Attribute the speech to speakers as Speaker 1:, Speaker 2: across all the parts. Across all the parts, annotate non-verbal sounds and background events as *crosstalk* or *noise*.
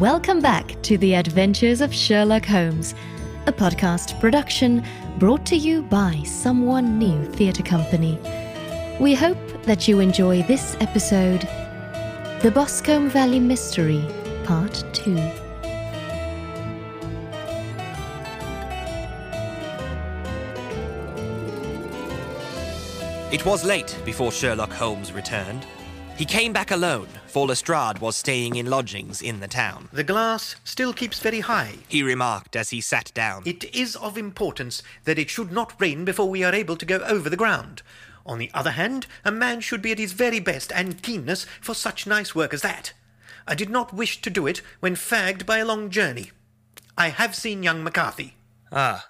Speaker 1: Welcome back to The Adventures of Sherlock Holmes, a podcast production brought to you by Someone New Theatre Company. We hope that you enjoy this episode The Boscombe Valley Mystery, Part 2.
Speaker 2: It was late before Sherlock Holmes returned. He came back alone, for Lestrade was staying in lodgings in the town.
Speaker 3: The glass still keeps very high.
Speaker 2: He remarked as he sat down.
Speaker 3: It is of importance that it should not rain before we are able to go over the ground. On the other hand, a man should be at his very best and keenness for such nice work as that. I did not wish to do it when fagged by a long journey. I have seen young McCarthy.
Speaker 2: Ah,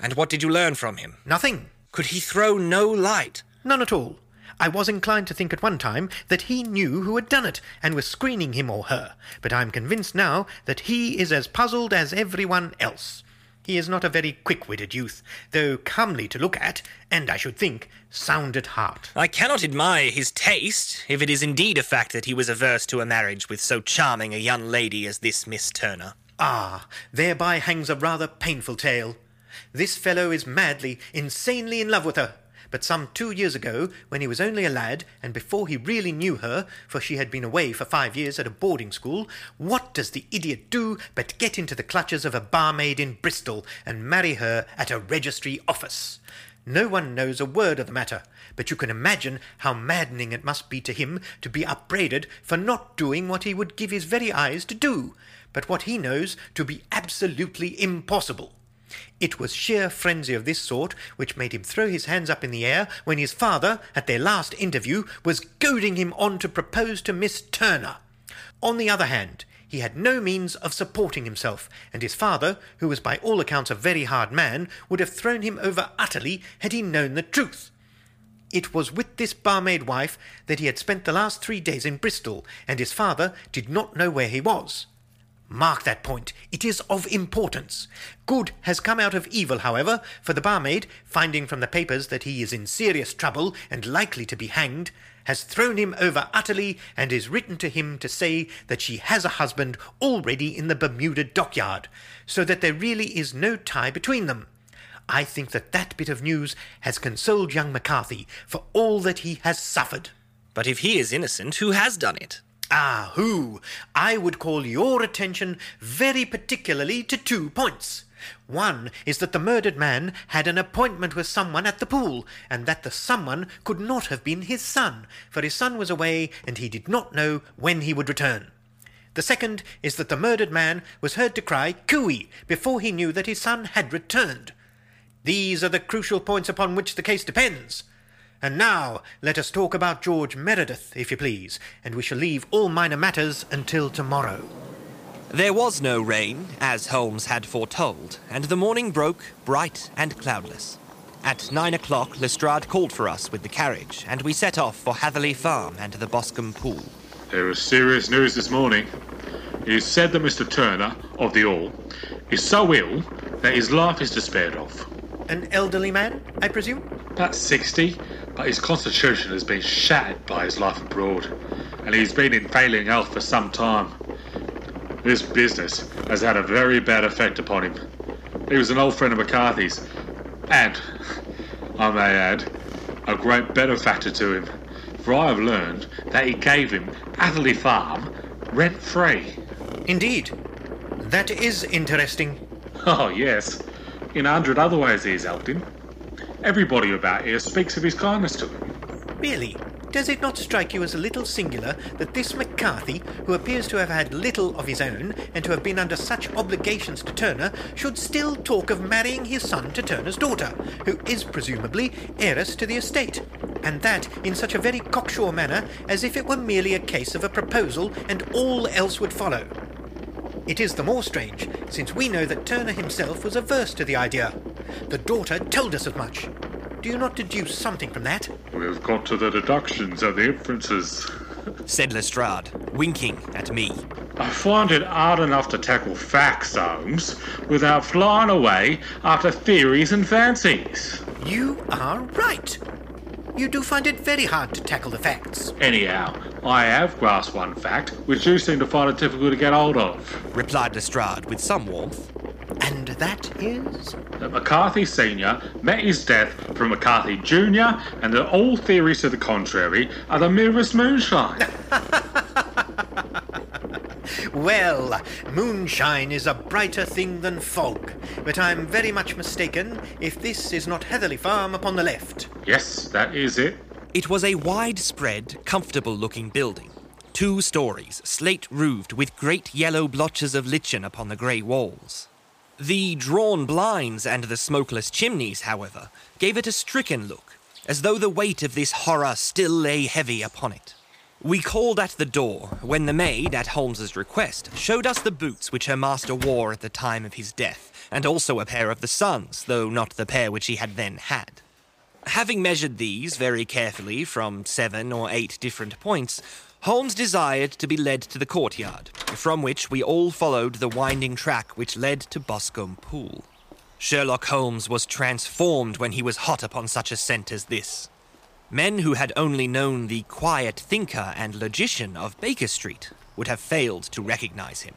Speaker 2: and what did you learn from him?
Speaker 3: Nothing.
Speaker 2: Could he throw no light?
Speaker 3: None at all. I was inclined to think at one time that he knew who had done it and was screening him or her, but I'm convinced now that he is as puzzled as everyone else. He is not a very quick-witted youth, though comely to look at, and I should think sound at heart.
Speaker 2: I cannot admire his taste, if it is indeed a fact that he was averse to a marriage with so charming a young lady as this Miss Turner.
Speaker 3: Ah, thereby hangs a rather painful tale. This fellow is madly, insanely in love with her. But some two years ago, when he was only a lad, and before he really knew her, for she had been away for five years at a boarding school, what does the idiot do but get into the clutches of a barmaid in Bristol and marry her at a registry office? No one knows a word of the matter, but you can imagine how maddening it must be to him to be upbraided for not doing what he would give his very eyes to do, but what he knows to be absolutely impossible. It was sheer frenzy of this sort which made him throw his hands up in the air when his father, at their last interview, was goading him on to propose to Miss Turner. On the other hand, he had no means of supporting himself, and his father, who was by all accounts a very hard man, would have thrown him over utterly had he known the truth. It was with this barmaid wife that he had spent the last three days in Bristol, and his father did not know where he was. Mark that point. It is of importance. Good has come out of evil, however, for the barmaid, finding from the papers that he is in serious trouble and likely to be hanged, has thrown him over utterly and is written to him to say that she has a husband already in the Bermuda dockyard, so that there really is no tie between them. I think that that bit of news has consoled young McCarthy for all that he has suffered.
Speaker 2: But if he is innocent, who has done it?
Speaker 3: Ah, who? I would call your attention very particularly to two points. One is that the murdered man had an appointment with someone at the pool, and that the someone could not have been his son, for his son was away and he did not know when he would return. The second is that the murdered man was heard to cry cooee before he knew that his son had returned. These are the crucial points upon which the case depends. And now let us talk about George Meredith, if you please, and we shall leave all minor matters until tomorrow.
Speaker 2: There was no rain, as Holmes had foretold, and the morning broke bright and cloudless. At nine o'clock, Lestrade called for us with the carriage, and we set off for Hatherley Farm and the Boscombe Pool.
Speaker 4: There is serious news this morning. It is said that Mr. Turner, of the All, is so ill that his life is despaired of.
Speaker 3: An elderly man, I presume?
Speaker 4: About 60, but his constitution has been shattered by his life abroad, and he's been in failing health for some time. This business has had a very bad effect upon him. He was an old friend of McCarthy's, and, I may add, a great benefactor to him, for I have learned that he gave him Atherley Farm rent free.
Speaker 3: Indeed. That is interesting. *laughs*
Speaker 4: Oh, yes. In a hundred other ways he has helped him. Everybody about here speaks of his kindness to him.
Speaker 3: Really? Does it not strike you as a little singular that this McCarthy, who appears to have had little of his own and to have been under such obligations to Turner, should still talk of marrying his son to Turner's daughter, who is presumably heiress to the estate, and that in such a very cocksure manner as if it were merely a case of a proposal and all else would follow? It is the more strange, since we know that Turner himself was averse to the idea. The daughter told us as much. Do you not deduce something from that?
Speaker 4: We've got to the deductions and the inferences.
Speaker 2: Said Lestrade, winking at me.
Speaker 4: I find it hard enough to tackle facts, Holmes, without flying away after theories and fancies.
Speaker 3: You are right. You do find it very hard to tackle the facts.
Speaker 4: Anyhow, I have grasped one fact, which you seem to find it difficult to get hold of.
Speaker 2: replied Lestrade with some warmth.
Speaker 3: And that is?
Speaker 4: That McCarthy Sr. met his death from McCarthy Jr., and that all theories to the contrary are the merest moonshine. *laughs*
Speaker 3: Well, moonshine is a brighter thing than fog, but I'm very much mistaken if this is not Hatherley Farm upon the left.
Speaker 4: yes, that is it.
Speaker 2: It was a widespread, comfortable looking building. Two stories, slate roofed, with great yellow blotches of lichen upon the grey walls. The drawn blinds and the smokeless chimneys, however, gave it a stricken look, as though the weight of this horror still lay heavy upon it. We called at the door when the maid, at Holmes's request, showed us the boots which her master wore at the time of his death, and also a pair of the son's, though not the pair which he had then had. Having measured these very carefully from seven or eight different points, Holmes desired to be led to the courtyard, from which we all followed the winding track which led to Boscombe Pool. Sherlock Holmes was transformed when he was hot upon such a scent as this. Men who had only known the quiet thinker and logician of Baker Street would have failed to recognize him.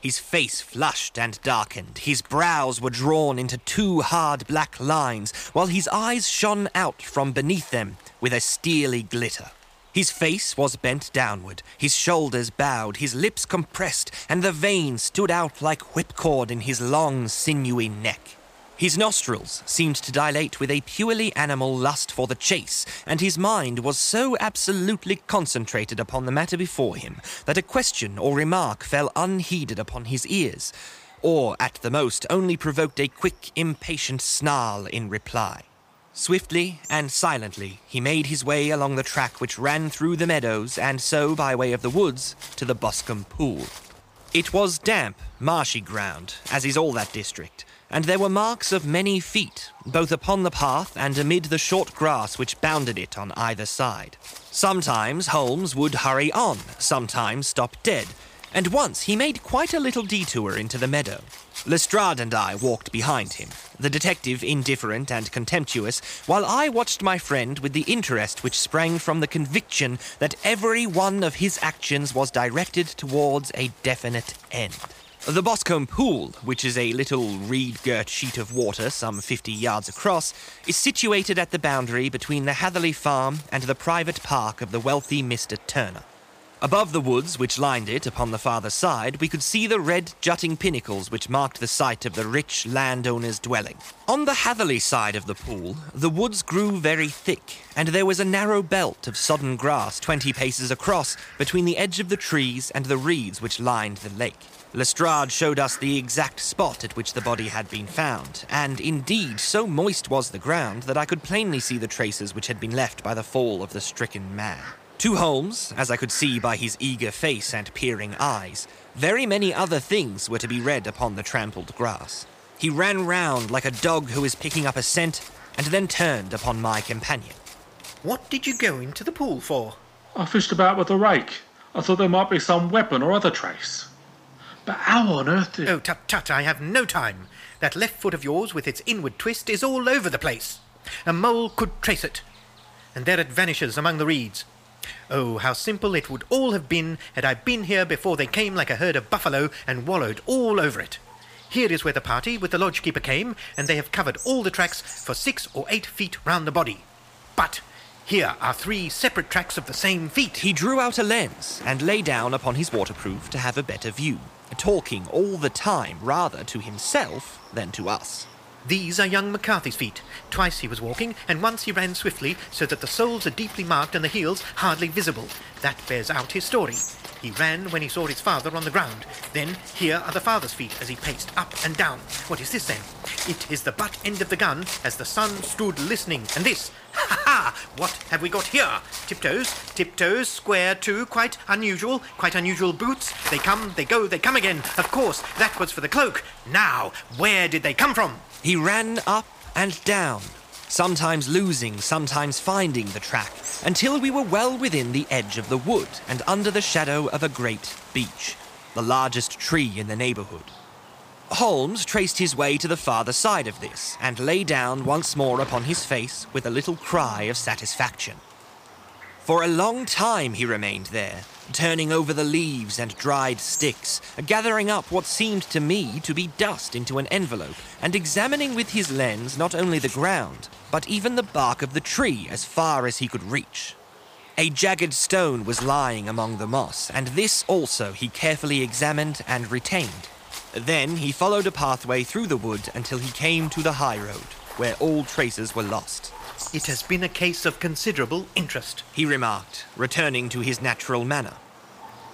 Speaker 2: His face flushed and darkened, his brows were drawn into two hard black lines, while his eyes shone out from beneath them with a steely glitter. His face was bent downward, his shoulders bowed, his lips compressed, and the veins stood out like whipcord in his long, sinewy neck. His nostrils seemed to dilate with a purely animal lust for the chase, and his mind was so absolutely concentrated upon the matter before him that a question or remark fell unheeded upon his ears, or at the most only provoked a quick, impatient snarl in reply. Swiftly and silently, he made his way along the track which ran through the meadows and so by way of the woods to the Boscombe Pool. It was damp, marshy ground, as is all that district, and there were marks of many feet, both upon the path and amid the short grass which bounded it on either side. Sometimes Holmes would hurry on, sometimes stop dead, and once he made quite a little detour into the meadow. Lestrade and I walked behind him, the detective indifferent and contemptuous, while I watched my friend with the interest which sprang from the conviction that every one of his actions was directed towards a definite end. The Boscombe Pool, which is a little reed girt sheet of water some 50 yards across, is situated at the boundary between the Hatherley Farm and the private park of the wealthy Mr. Turner. Above the woods which lined it upon the farther side, we could see the red jutting pinnacles which marked the site of the rich landowner's dwelling. On the Hatherley side of the pool, the woods grew very thick, and there was a narrow belt of sodden grass twenty paces across between the edge of the trees and the reeds which lined the lake. Lestrade showed us the exact spot at which the body had been found, and indeed, so moist was the ground that I could plainly see the traces which had been left by the fall of the stricken man. To Holmes, as I could see by his eager face and peering eyes, very many other things were to be read upon the trampled grass. He ran round like a dog who is picking up a scent, and then turned upon my companion.
Speaker 3: What did you go into the pool for?
Speaker 4: I fished about with a rake. I thought there might be some weapon or other trace. But how on earth did.
Speaker 3: Oh, tut tut, I have no time. That left foot of yours with its inward twist is all over the place. A mole could trace it. And there it vanishes among the reeds. Oh, how simple it would all have been had I been here before they came like a herd of buffalo and wallowed all over it. Here is where the party with the lodgekeeper came, and they have covered all the tracks for six or eight feet round the body. But here are three separate tracks of the same feet.
Speaker 2: He drew out a lens and lay down upon his waterproof to have a better view, talking all the time rather to himself than to us.
Speaker 3: These are young McCarthy's feet. Twice he was walking, and once he ran swiftly, so that the soles are deeply marked and the heels hardly visible. That bears out his story. He ran when he saw his father on the ground. Then here are the father's feet as he paced up and down. What is this then? It is the butt end of the gun as the son stood listening. And this, ha ha! What have we got here? Tiptoes, tiptoes, square too, quite unusual, quite unusual boots. They come, they go, they come again. Of course, that was for the cloak. Now, where did they come from?
Speaker 2: He ran up and down, sometimes losing, sometimes finding the track, until we were well within the edge of the wood and under the shadow of a great beech, the largest tree in the neighborhood. Holmes traced his way to the farther side of this and lay down once more upon his face with a little cry of satisfaction. For a long time he remained there, turning over the leaves and dried sticks, gathering up what seemed to me to be dust into an envelope, and examining with his lens not only the ground, but even the bark of the tree as far as he could reach. A jagged stone was lying among the moss, and this also he carefully examined and retained. Then he followed a pathway through the wood until he came to the high road, where all traces were lost.
Speaker 3: It has been a case of considerable interest.
Speaker 2: He remarked, returning to his natural manner.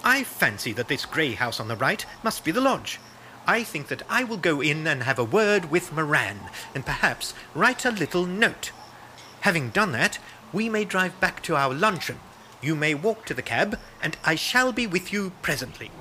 Speaker 3: I fancy that this grey house on the right must be the lodge. I think that I will go in and have a word with Moran, and perhaps write a little note. Having done that, we may drive back to our luncheon. You may walk to the cab, and I shall be with you presently.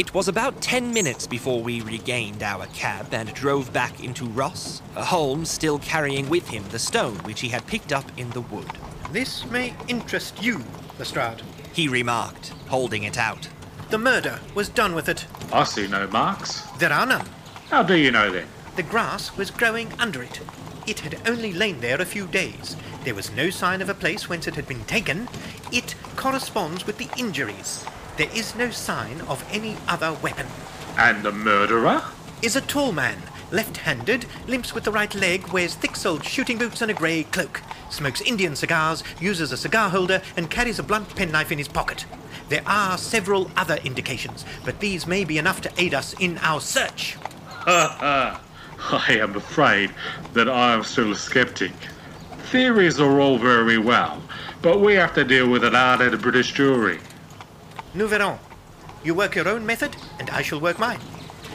Speaker 2: It was about ten minutes before we regained our cab and drove back into Ross, Holmes still carrying with him the stone which he had picked up in the wood.
Speaker 3: This may interest you, Lestrade.
Speaker 2: He remarked, holding it out.
Speaker 3: The murder was done with it.
Speaker 4: I see no marks.
Speaker 3: There are none.
Speaker 4: How do you know then?
Speaker 3: The grass was growing under it. It had only lain there a few days. There was no sign of a place whence it had been taken. It corresponds with the injuries. There is no sign of any other weapon.
Speaker 4: And the murderer?
Speaker 3: Is a tall man, left-handed, limps with the right leg, wears thick-soled shooting boots and a grey cloak, smokes Indian cigars, uses a cigar holder, and carries a blunt penknife in his pocket. There are several other indications, but these may be enough to aid us in our search.
Speaker 4: I am afraid that I am still a skeptic. Theories are all very well, but we have to deal with an hard-headed British jury.
Speaker 3: Nous verrons. You work your own method, and I shall work mine.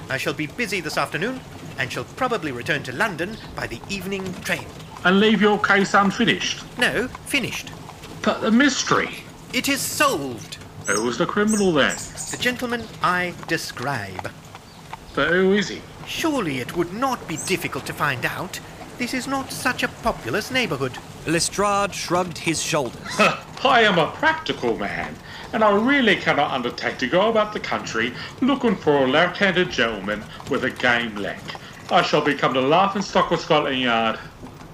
Speaker 3: I shall be busy this afternoon, and shall probably return to London by the evening train.
Speaker 4: And leave your case unfinished.
Speaker 3: No, finished.
Speaker 4: But the mystery.
Speaker 3: It is solved.
Speaker 4: Who was the criminal then?
Speaker 3: The gentleman I describe.
Speaker 4: But who is he?
Speaker 3: Surely it would not be difficult to find out. This is not such a populous neighbourhood.
Speaker 2: Lestrade shrugged his shoulders. *laughs*
Speaker 4: I am a practical man, and I really cannot undertake to go about the country looking for a left-handed gentleman with a game leg. I shall become the laughing stock of Scotland Yard.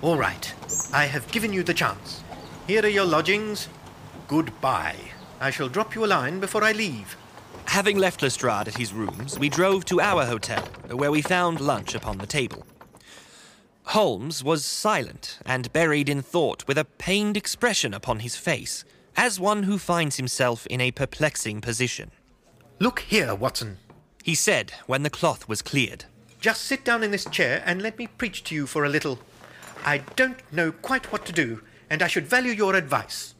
Speaker 3: All right. I have given you the chance. Here are your lodgings. Goodbye. I shall drop you a line before I leave.
Speaker 2: Having left Lestrade at his rooms, we drove to our hotel, where we found lunch upon the table. Holmes was silent and buried in thought with a pained expression upon his face, as one who finds himself in a perplexing position.
Speaker 3: Look here, Watson.
Speaker 2: He said when the cloth was cleared.
Speaker 3: Just sit down in this chair and let me preach to you for a little. I don't know quite what to do, and I should value your advice.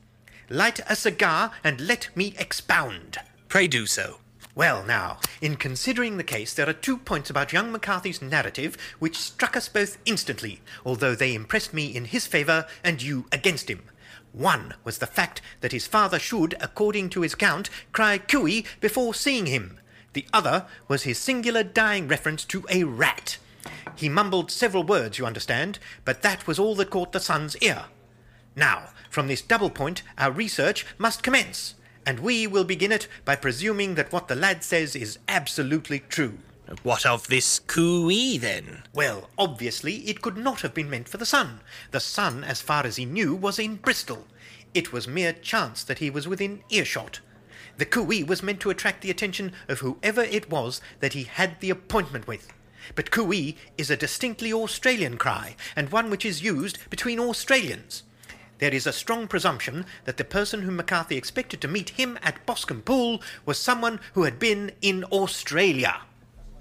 Speaker 3: Light a cigar and let me expound.
Speaker 2: Pray do so.
Speaker 3: Well, now, in considering the case, there are two points about young McCarthy's narrative which struck us both instantly, although they impressed me in his favour and you against him. One was the fact that his father should, according to his account, cry cooee before seeing him. The other was his singular dying reference to a rat. He mumbled several words, you understand, but that was all that caught the son's ear. Now, from this double point, our research must commence, and we will begin it by presuming that what the lad says is absolutely true.
Speaker 2: What of this cooee, then?
Speaker 3: Well, obviously, it could not have been meant for the son. The son, as far as he knew, was in Bristol. It was mere chance that he was within earshot. The cooee was meant to attract the attention of whoever it was that he had the appointment with. But cooee is a distinctly Australian cry, and one which is used between Australians. There is a strong presumption that the person whom McCarthy expected to meet him at Boscombe Pool was someone who had been in Australia.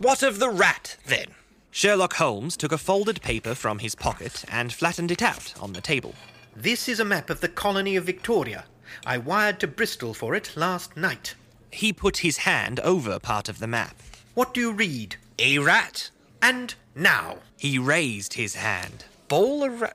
Speaker 2: What of the rat, then? Sherlock Holmes took a folded paper from his pocket and flattened it out on the table.
Speaker 3: This is a map of the colony of Victoria. I wired to Bristol for it last night.
Speaker 2: He put his hand over part of the map.
Speaker 3: What do you read?
Speaker 2: A rat.
Speaker 3: And now.
Speaker 2: He raised his hand. Ballarat.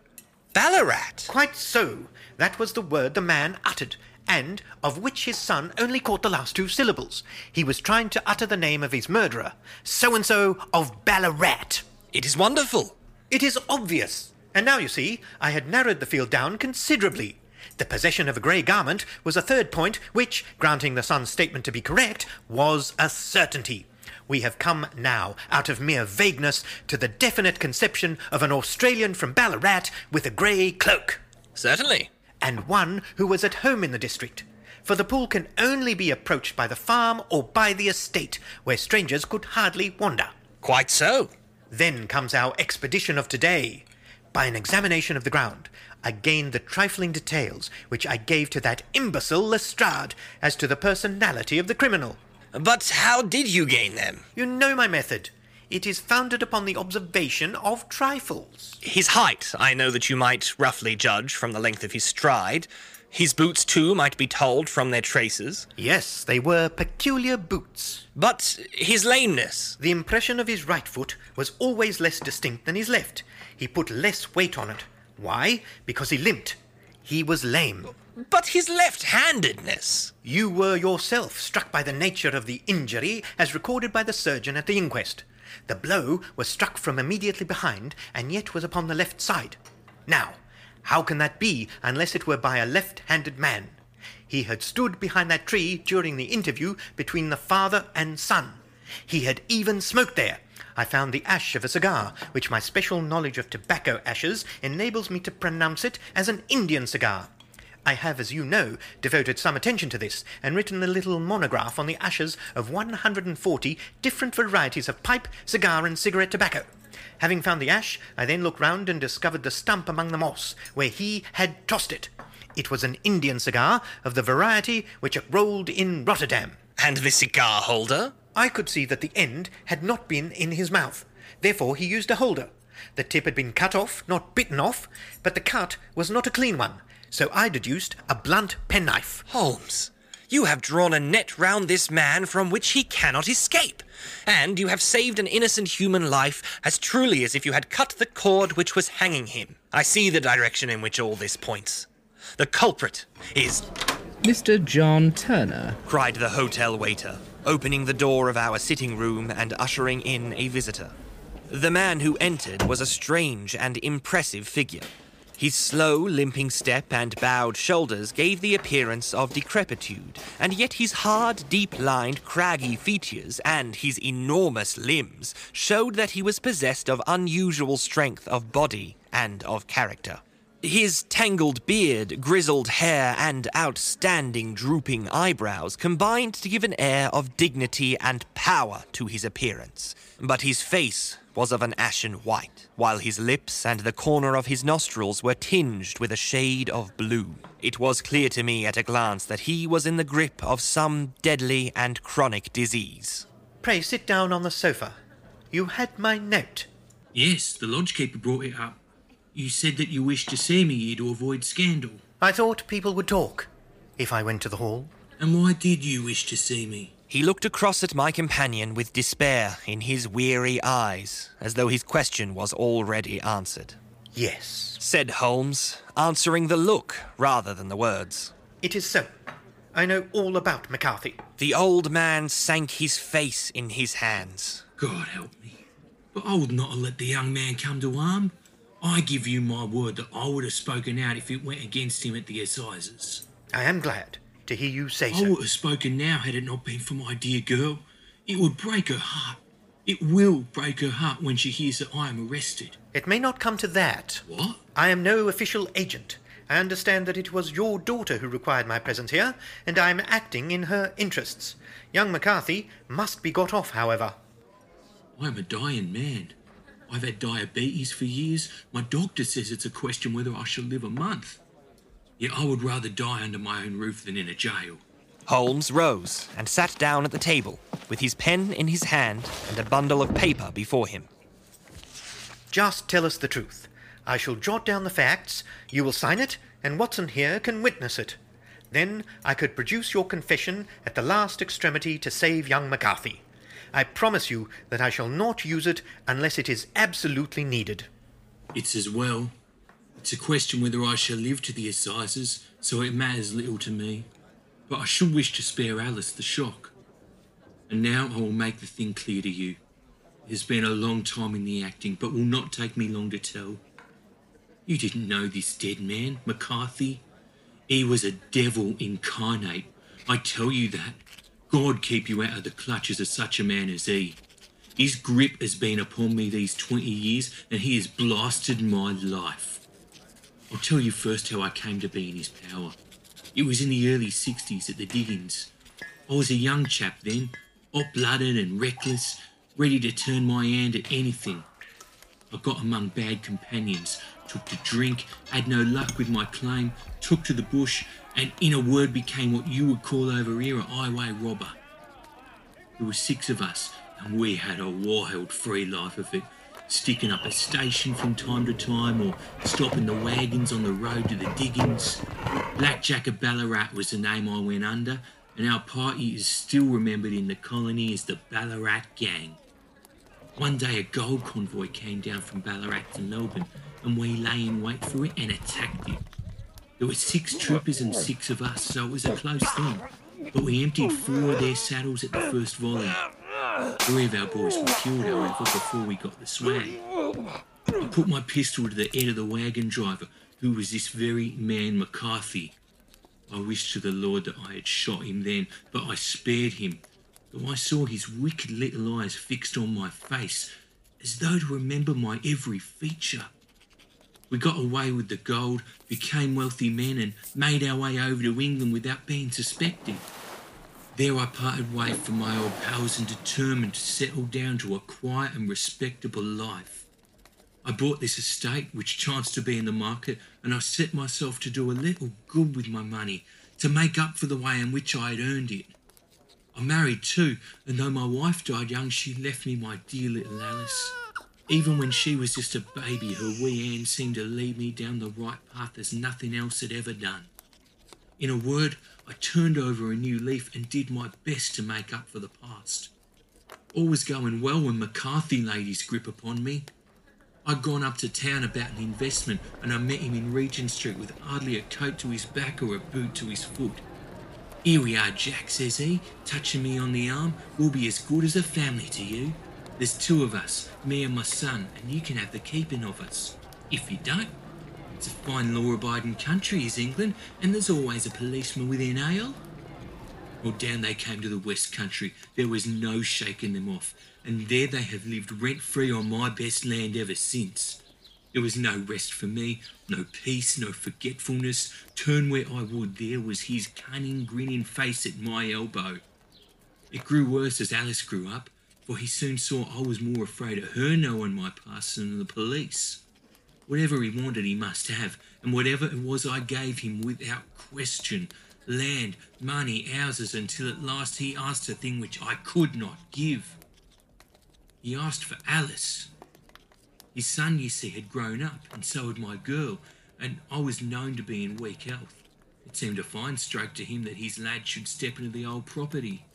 Speaker 2: Ballarat.
Speaker 3: Quite so. That was the word the man uttered, and of which his son only caught the last two syllables. He was trying to utter the name of his murderer, so and so of Ballarat.
Speaker 2: It is wonderful.
Speaker 3: It is obvious. And now you see, I had narrowed the field down considerably. The possession of a grey garment was a third point, which, granting the son's statement to be correct, was a certainty. We have come now, out of mere vagueness, to the definite conception of an Australian from Ballarat with a grey cloak,
Speaker 2: Certainly.
Speaker 3: And one who was at home in the district. For the pool can only be approached by the farm or by the estate, where strangers could hardly wander.
Speaker 2: Quite so.
Speaker 3: Then comes our expedition of today. By an examination of the ground, I gained the trifling details which I gave to that imbecile Lestrade as to the personality of the criminal.
Speaker 2: But how did you gain them?
Speaker 3: You know my method. It is founded upon the observation of trifles.
Speaker 2: His height, I know that you might roughly judge from the length of his stride. His boots, too, might be told from their traces.
Speaker 3: Yes, they were peculiar boots.
Speaker 2: But his lameness.
Speaker 3: The impression of his right foot was always less distinct than his left. He put less weight on it. Why? Because he limped. He was lame.
Speaker 2: But his left handedness.
Speaker 3: You were yourself struck by the nature of the injury as recorded by the surgeon at the inquest. The blow was struck from immediately behind and yet was upon the left side. Now, how can that be unless it were by a left handed man? He had stood behind that tree during the interview between the father and son. He had even smoked there. I found the ash of a cigar, which my special knowledge of tobacco ashes enables me to pronounce it as an Indian cigar. I have, as you know, devoted some attention to this and written a little monograph on the ashes of 140 different varieties of pipe, cigar, and cigarette tobacco. Having found the ash, I then looked round and discovered the stump among the moss, where he had tossed it. It was an Indian cigar of the variety which rolled in Rotterdam.
Speaker 2: And the cigar holder?
Speaker 3: I could see that the end had not been in his mouth. Therefore, he used a holder. The tip had been cut off, not bitten off, but the cut was not a clean one. So I deduced a blunt penknife.
Speaker 2: Holmes, you have drawn a net round this man from which he cannot escape. And you have saved an innocent human life as truly as if you had cut the cord which was hanging him. I see the direction in which all this points. The culprit is.
Speaker 5: Mr. John Turner.
Speaker 2: cried the hotel waiter, opening the door of our sitting room and ushering in a visitor. The man who entered was a strange and impressive figure. His slow, limping step and bowed shoulders gave the appearance of decrepitude, and yet his hard, deep lined, craggy features and his enormous limbs showed that he was possessed of unusual strength of body and of character. His tangled beard, grizzled hair, and outstanding drooping eyebrows combined to give an air of dignity and power to his appearance. But his face was of an ashen white, while his lips and the corner of his nostrils were tinged with a shade of blue. It was clear to me at a glance that he was in the grip of some deadly and chronic disease.
Speaker 3: Pray sit down on the sofa. You had my note.
Speaker 6: Yes, the lodgekeeper brought it up. You said that you wished to see me here to avoid scandal.
Speaker 3: I thought people would talk if I went to the hall.
Speaker 6: And why did you wish to see me?
Speaker 2: He looked across at my companion with despair in his weary eyes, as though his question was already answered.
Speaker 3: Yes,
Speaker 2: Said Holmes, answering the look rather than the words.
Speaker 3: it is so. I know all about McCarthy.
Speaker 2: The old man sank his face in his hands.
Speaker 6: God help me. But I would not have let the young man come to harm. I give you my word that I would have spoken out if it went against him at the assizes.
Speaker 3: I am glad to hear you say
Speaker 6: I
Speaker 3: so.
Speaker 6: I would have spoken now had it not been for my dear girl. It would break her heart. It will break her heart when she hears that I am arrested.
Speaker 3: It may not come to that.
Speaker 6: What?
Speaker 3: I am no official agent. I understand that it was your daughter who required my presence here, and I am acting in her interests. Young McCarthy must be got off, however.
Speaker 6: I am a dying man. I've had diabetes for years. My doctor says it's a question whether I shall live a month. Yet I would rather die under my own roof than in a jail.
Speaker 2: Holmes rose and sat down at the table, with his pen in his hand and a bundle of paper before him.
Speaker 3: Just tell us the truth. I shall jot down the facts, you will sign it, and Watson here can witness it. Then I could produce your confession at the last extremity to save young McCarthy. I promise you that I shall not use it unless it is absolutely needed.
Speaker 6: It's as well. It's a question whether I shall live to the assizes, so it matters little to me. But I should wish to spare Alice the shock. And now I will make the thing clear to you. It has been a long time in the acting, but will not take me long to tell. You didn't know this dead man, McCarthy? He was a devil incarnate. I tell you that. God keep you out of the clutches of such a man as he. His grip has been upon me these 20 years and he has blasted my life. I'll tell you first how I came to be in his power. It was in the early 60s at the diggings. I was a young chap then, hot blooded and reckless, ready to turn my hand at anything. I got among bad companions, took to drink, had no luck with my claim, took to the bush, and in a word became what you would call over here a highway robber. There were six of us, and we had a wild free life of it, sticking up a station from time to time or stopping the wagons on the road to the diggings. Blackjack of Ballarat was the name I went under, and our party is still remembered in the colony as the Ballarat Gang. One day a gold convoy came down from Ballarat to Melbourne, and we lay in wait for it and attacked it. There were six troopers and six of us, so it was a close thing. But we emptied four of their saddles at the first volley. Three of our boys were killed, however, before we got the swag. I put my pistol to the head of the wagon driver, who was this very man McCarthy. I wished to the Lord that I had shot him then, but I spared him, though I saw his wicked little eyes fixed on my face, as though to remember my every feature. We got away with the gold, became wealthy men, and made our way over to England without being suspected. There I parted way from my old pals and determined to settle down to a quiet and respectable life. I bought this estate, which chanced to be in the market, and I set myself to do a little good with my money, to make up for the way in which I had earned it. I married too, and though my wife died young, she left me my dear little Alice. Even when she was just a baby, her wee hand seemed to lead me down the right path as nothing else had ever done. In a word, I turned over a new leaf and did my best to make up for the past. All was going well when McCarthy laid his grip upon me. I'd gone up to town about an investment and I met him in Regent Street with hardly a coat to his back or a boot to his foot. Here we are, Jack, says he, touching me on the arm. We'll be as good as a family to you. There's two of us, me and my son, and you can have the keeping of us. If you don't, it's a fine law-abiding country, is England, and there's always a policeman within hail. Well, down they came to the West Country. There was no shaking them off, and there they have lived rent-free on my best land ever since. There was no rest for me, no peace, no forgetfulness. Turn where I would, there was his cunning, grinning face at my elbow. It grew worse as Alice grew up, for he soon saw I was more afraid of her knowing my past than the police. Whatever he wanted, he must have, and whatever it was, I gave him without question land, money, houses, until at last he asked a thing which I could not give. He asked for Alice. His son, you see, had grown up, and so had my girl, and I was known to be in weak health. It seemed a fine stroke to him that his lad should step into the old property.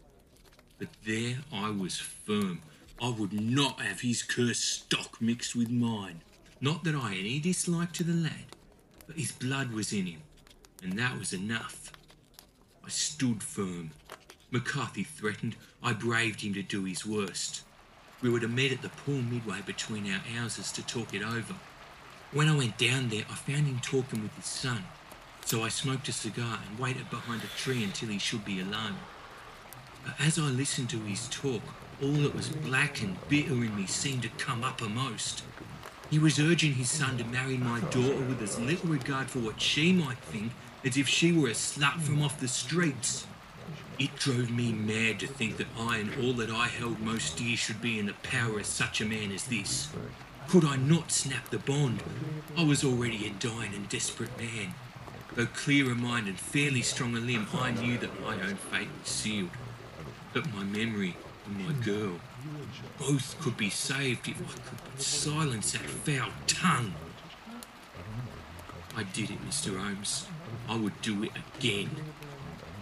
Speaker 6: But there I was firm. I would not have his cursed stock mixed with mine. Not that I had any dislike to the lad, but his blood was in him, and that was enough. I stood firm. McCarthy threatened. I braved him to do his worst. We were to meet at the pool midway between our houses to talk it over. When I went down there, I found him talking with his son, so I smoked a cigar and waited behind a tree until he should be alone. But as I listened to his talk, all that was black and bitter in me seemed to come uppermost. He was urging his son to marry my daughter with as little regard for what she might think as if she were a slut from off the streets. It drove me mad to think that I and all that I held most dear should be in the power of such a man as this. Could I not snap the bond? I was already a dying and desperate man. Though clear of mind and fairly strong of limb, I knew that my own fate was sealed. But my memory and my girl, both could be saved if I could silence that foul tongue. I did it, Mr. Holmes. I would do it again.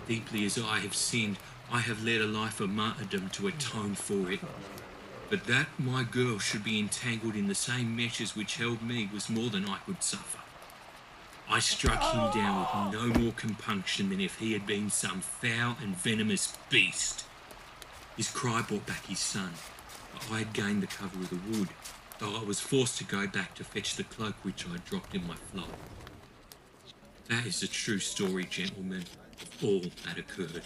Speaker 6: Deeply as I have sinned, I have led a life of martyrdom to atone for it. But that my girl should be entangled in the same meshes which held me was more than I could suffer. I struck him down with no more compunction than if he had been some foul and venomous beast. His cry brought back his son, I had gained the cover of the wood, though I was forced to go back to fetch the cloak which I had dropped in my flight. That is the true story, gentlemen, of all that occurred.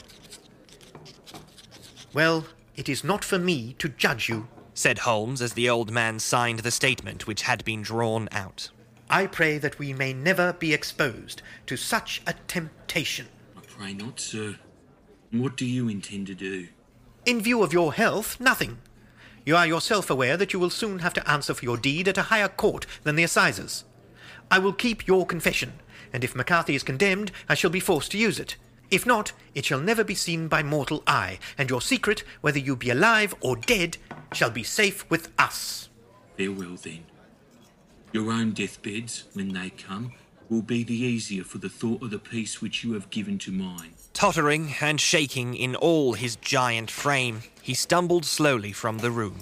Speaker 3: Well, it is not for me to judge you.
Speaker 2: said Holmes as the old man signed the statement which had been drawn out.
Speaker 3: I pray that we may never be exposed to such a temptation.
Speaker 6: I pray not, sir. What do you intend to do?
Speaker 3: In view of your health, nothing. You are yourself aware that you will soon have to answer for your deed at a higher court than the assizes. I will keep your confession, and if McCarthy is condemned, I shall be forced to use it. If not, it shall never be seen by mortal eye, and your secret, whether you be alive or dead, shall be safe with us.
Speaker 6: Farewell then. Your own deathbeds, when they come, will be the easier for the thought of the peace which you have given to mine.
Speaker 2: Tottering and shaking in all his giant frame, he stumbled slowly from the room.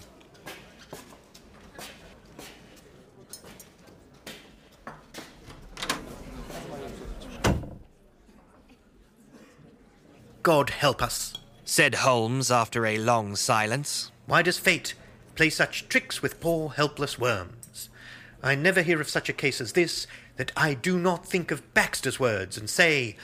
Speaker 3: God help us.
Speaker 2: said Holmes after a long silence.
Speaker 3: Why does fate play such tricks with poor helpless worms? I never hear of such a case as this that I do not think of Baxter's words and say,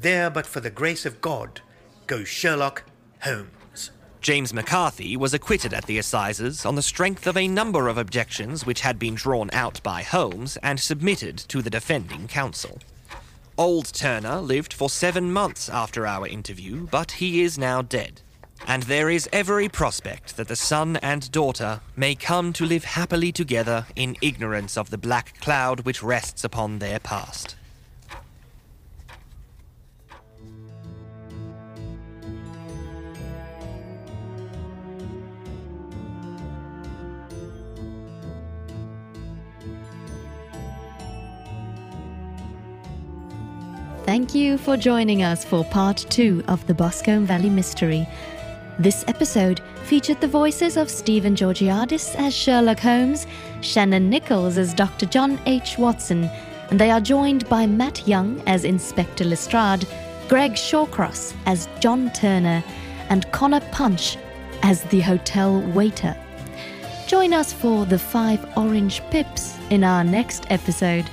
Speaker 3: There but for the grace of God goes Sherlock Holmes.
Speaker 2: James McCarthy was acquitted at the assizes on the strength of a number of objections which had been drawn out by Holmes and submitted to the defending counsel. Old Turner lived for seven months after our interview, but he is now dead. And there is every prospect that the son and daughter may come to live happily together in ignorance of the black cloud which rests upon their past.
Speaker 1: Thank you for joining us for part two of the Boscombe Valley Mystery. This episode featured the voices of Stephen Georgiadis as Sherlock Holmes, Shannon Nichols as Dr. John H. Watson, and they are joined by Matt Young as Inspector Lestrade, Greg Shawcross as John Turner, and Connor Punch as the hotel waiter. Join us for the five orange pips in our next episode.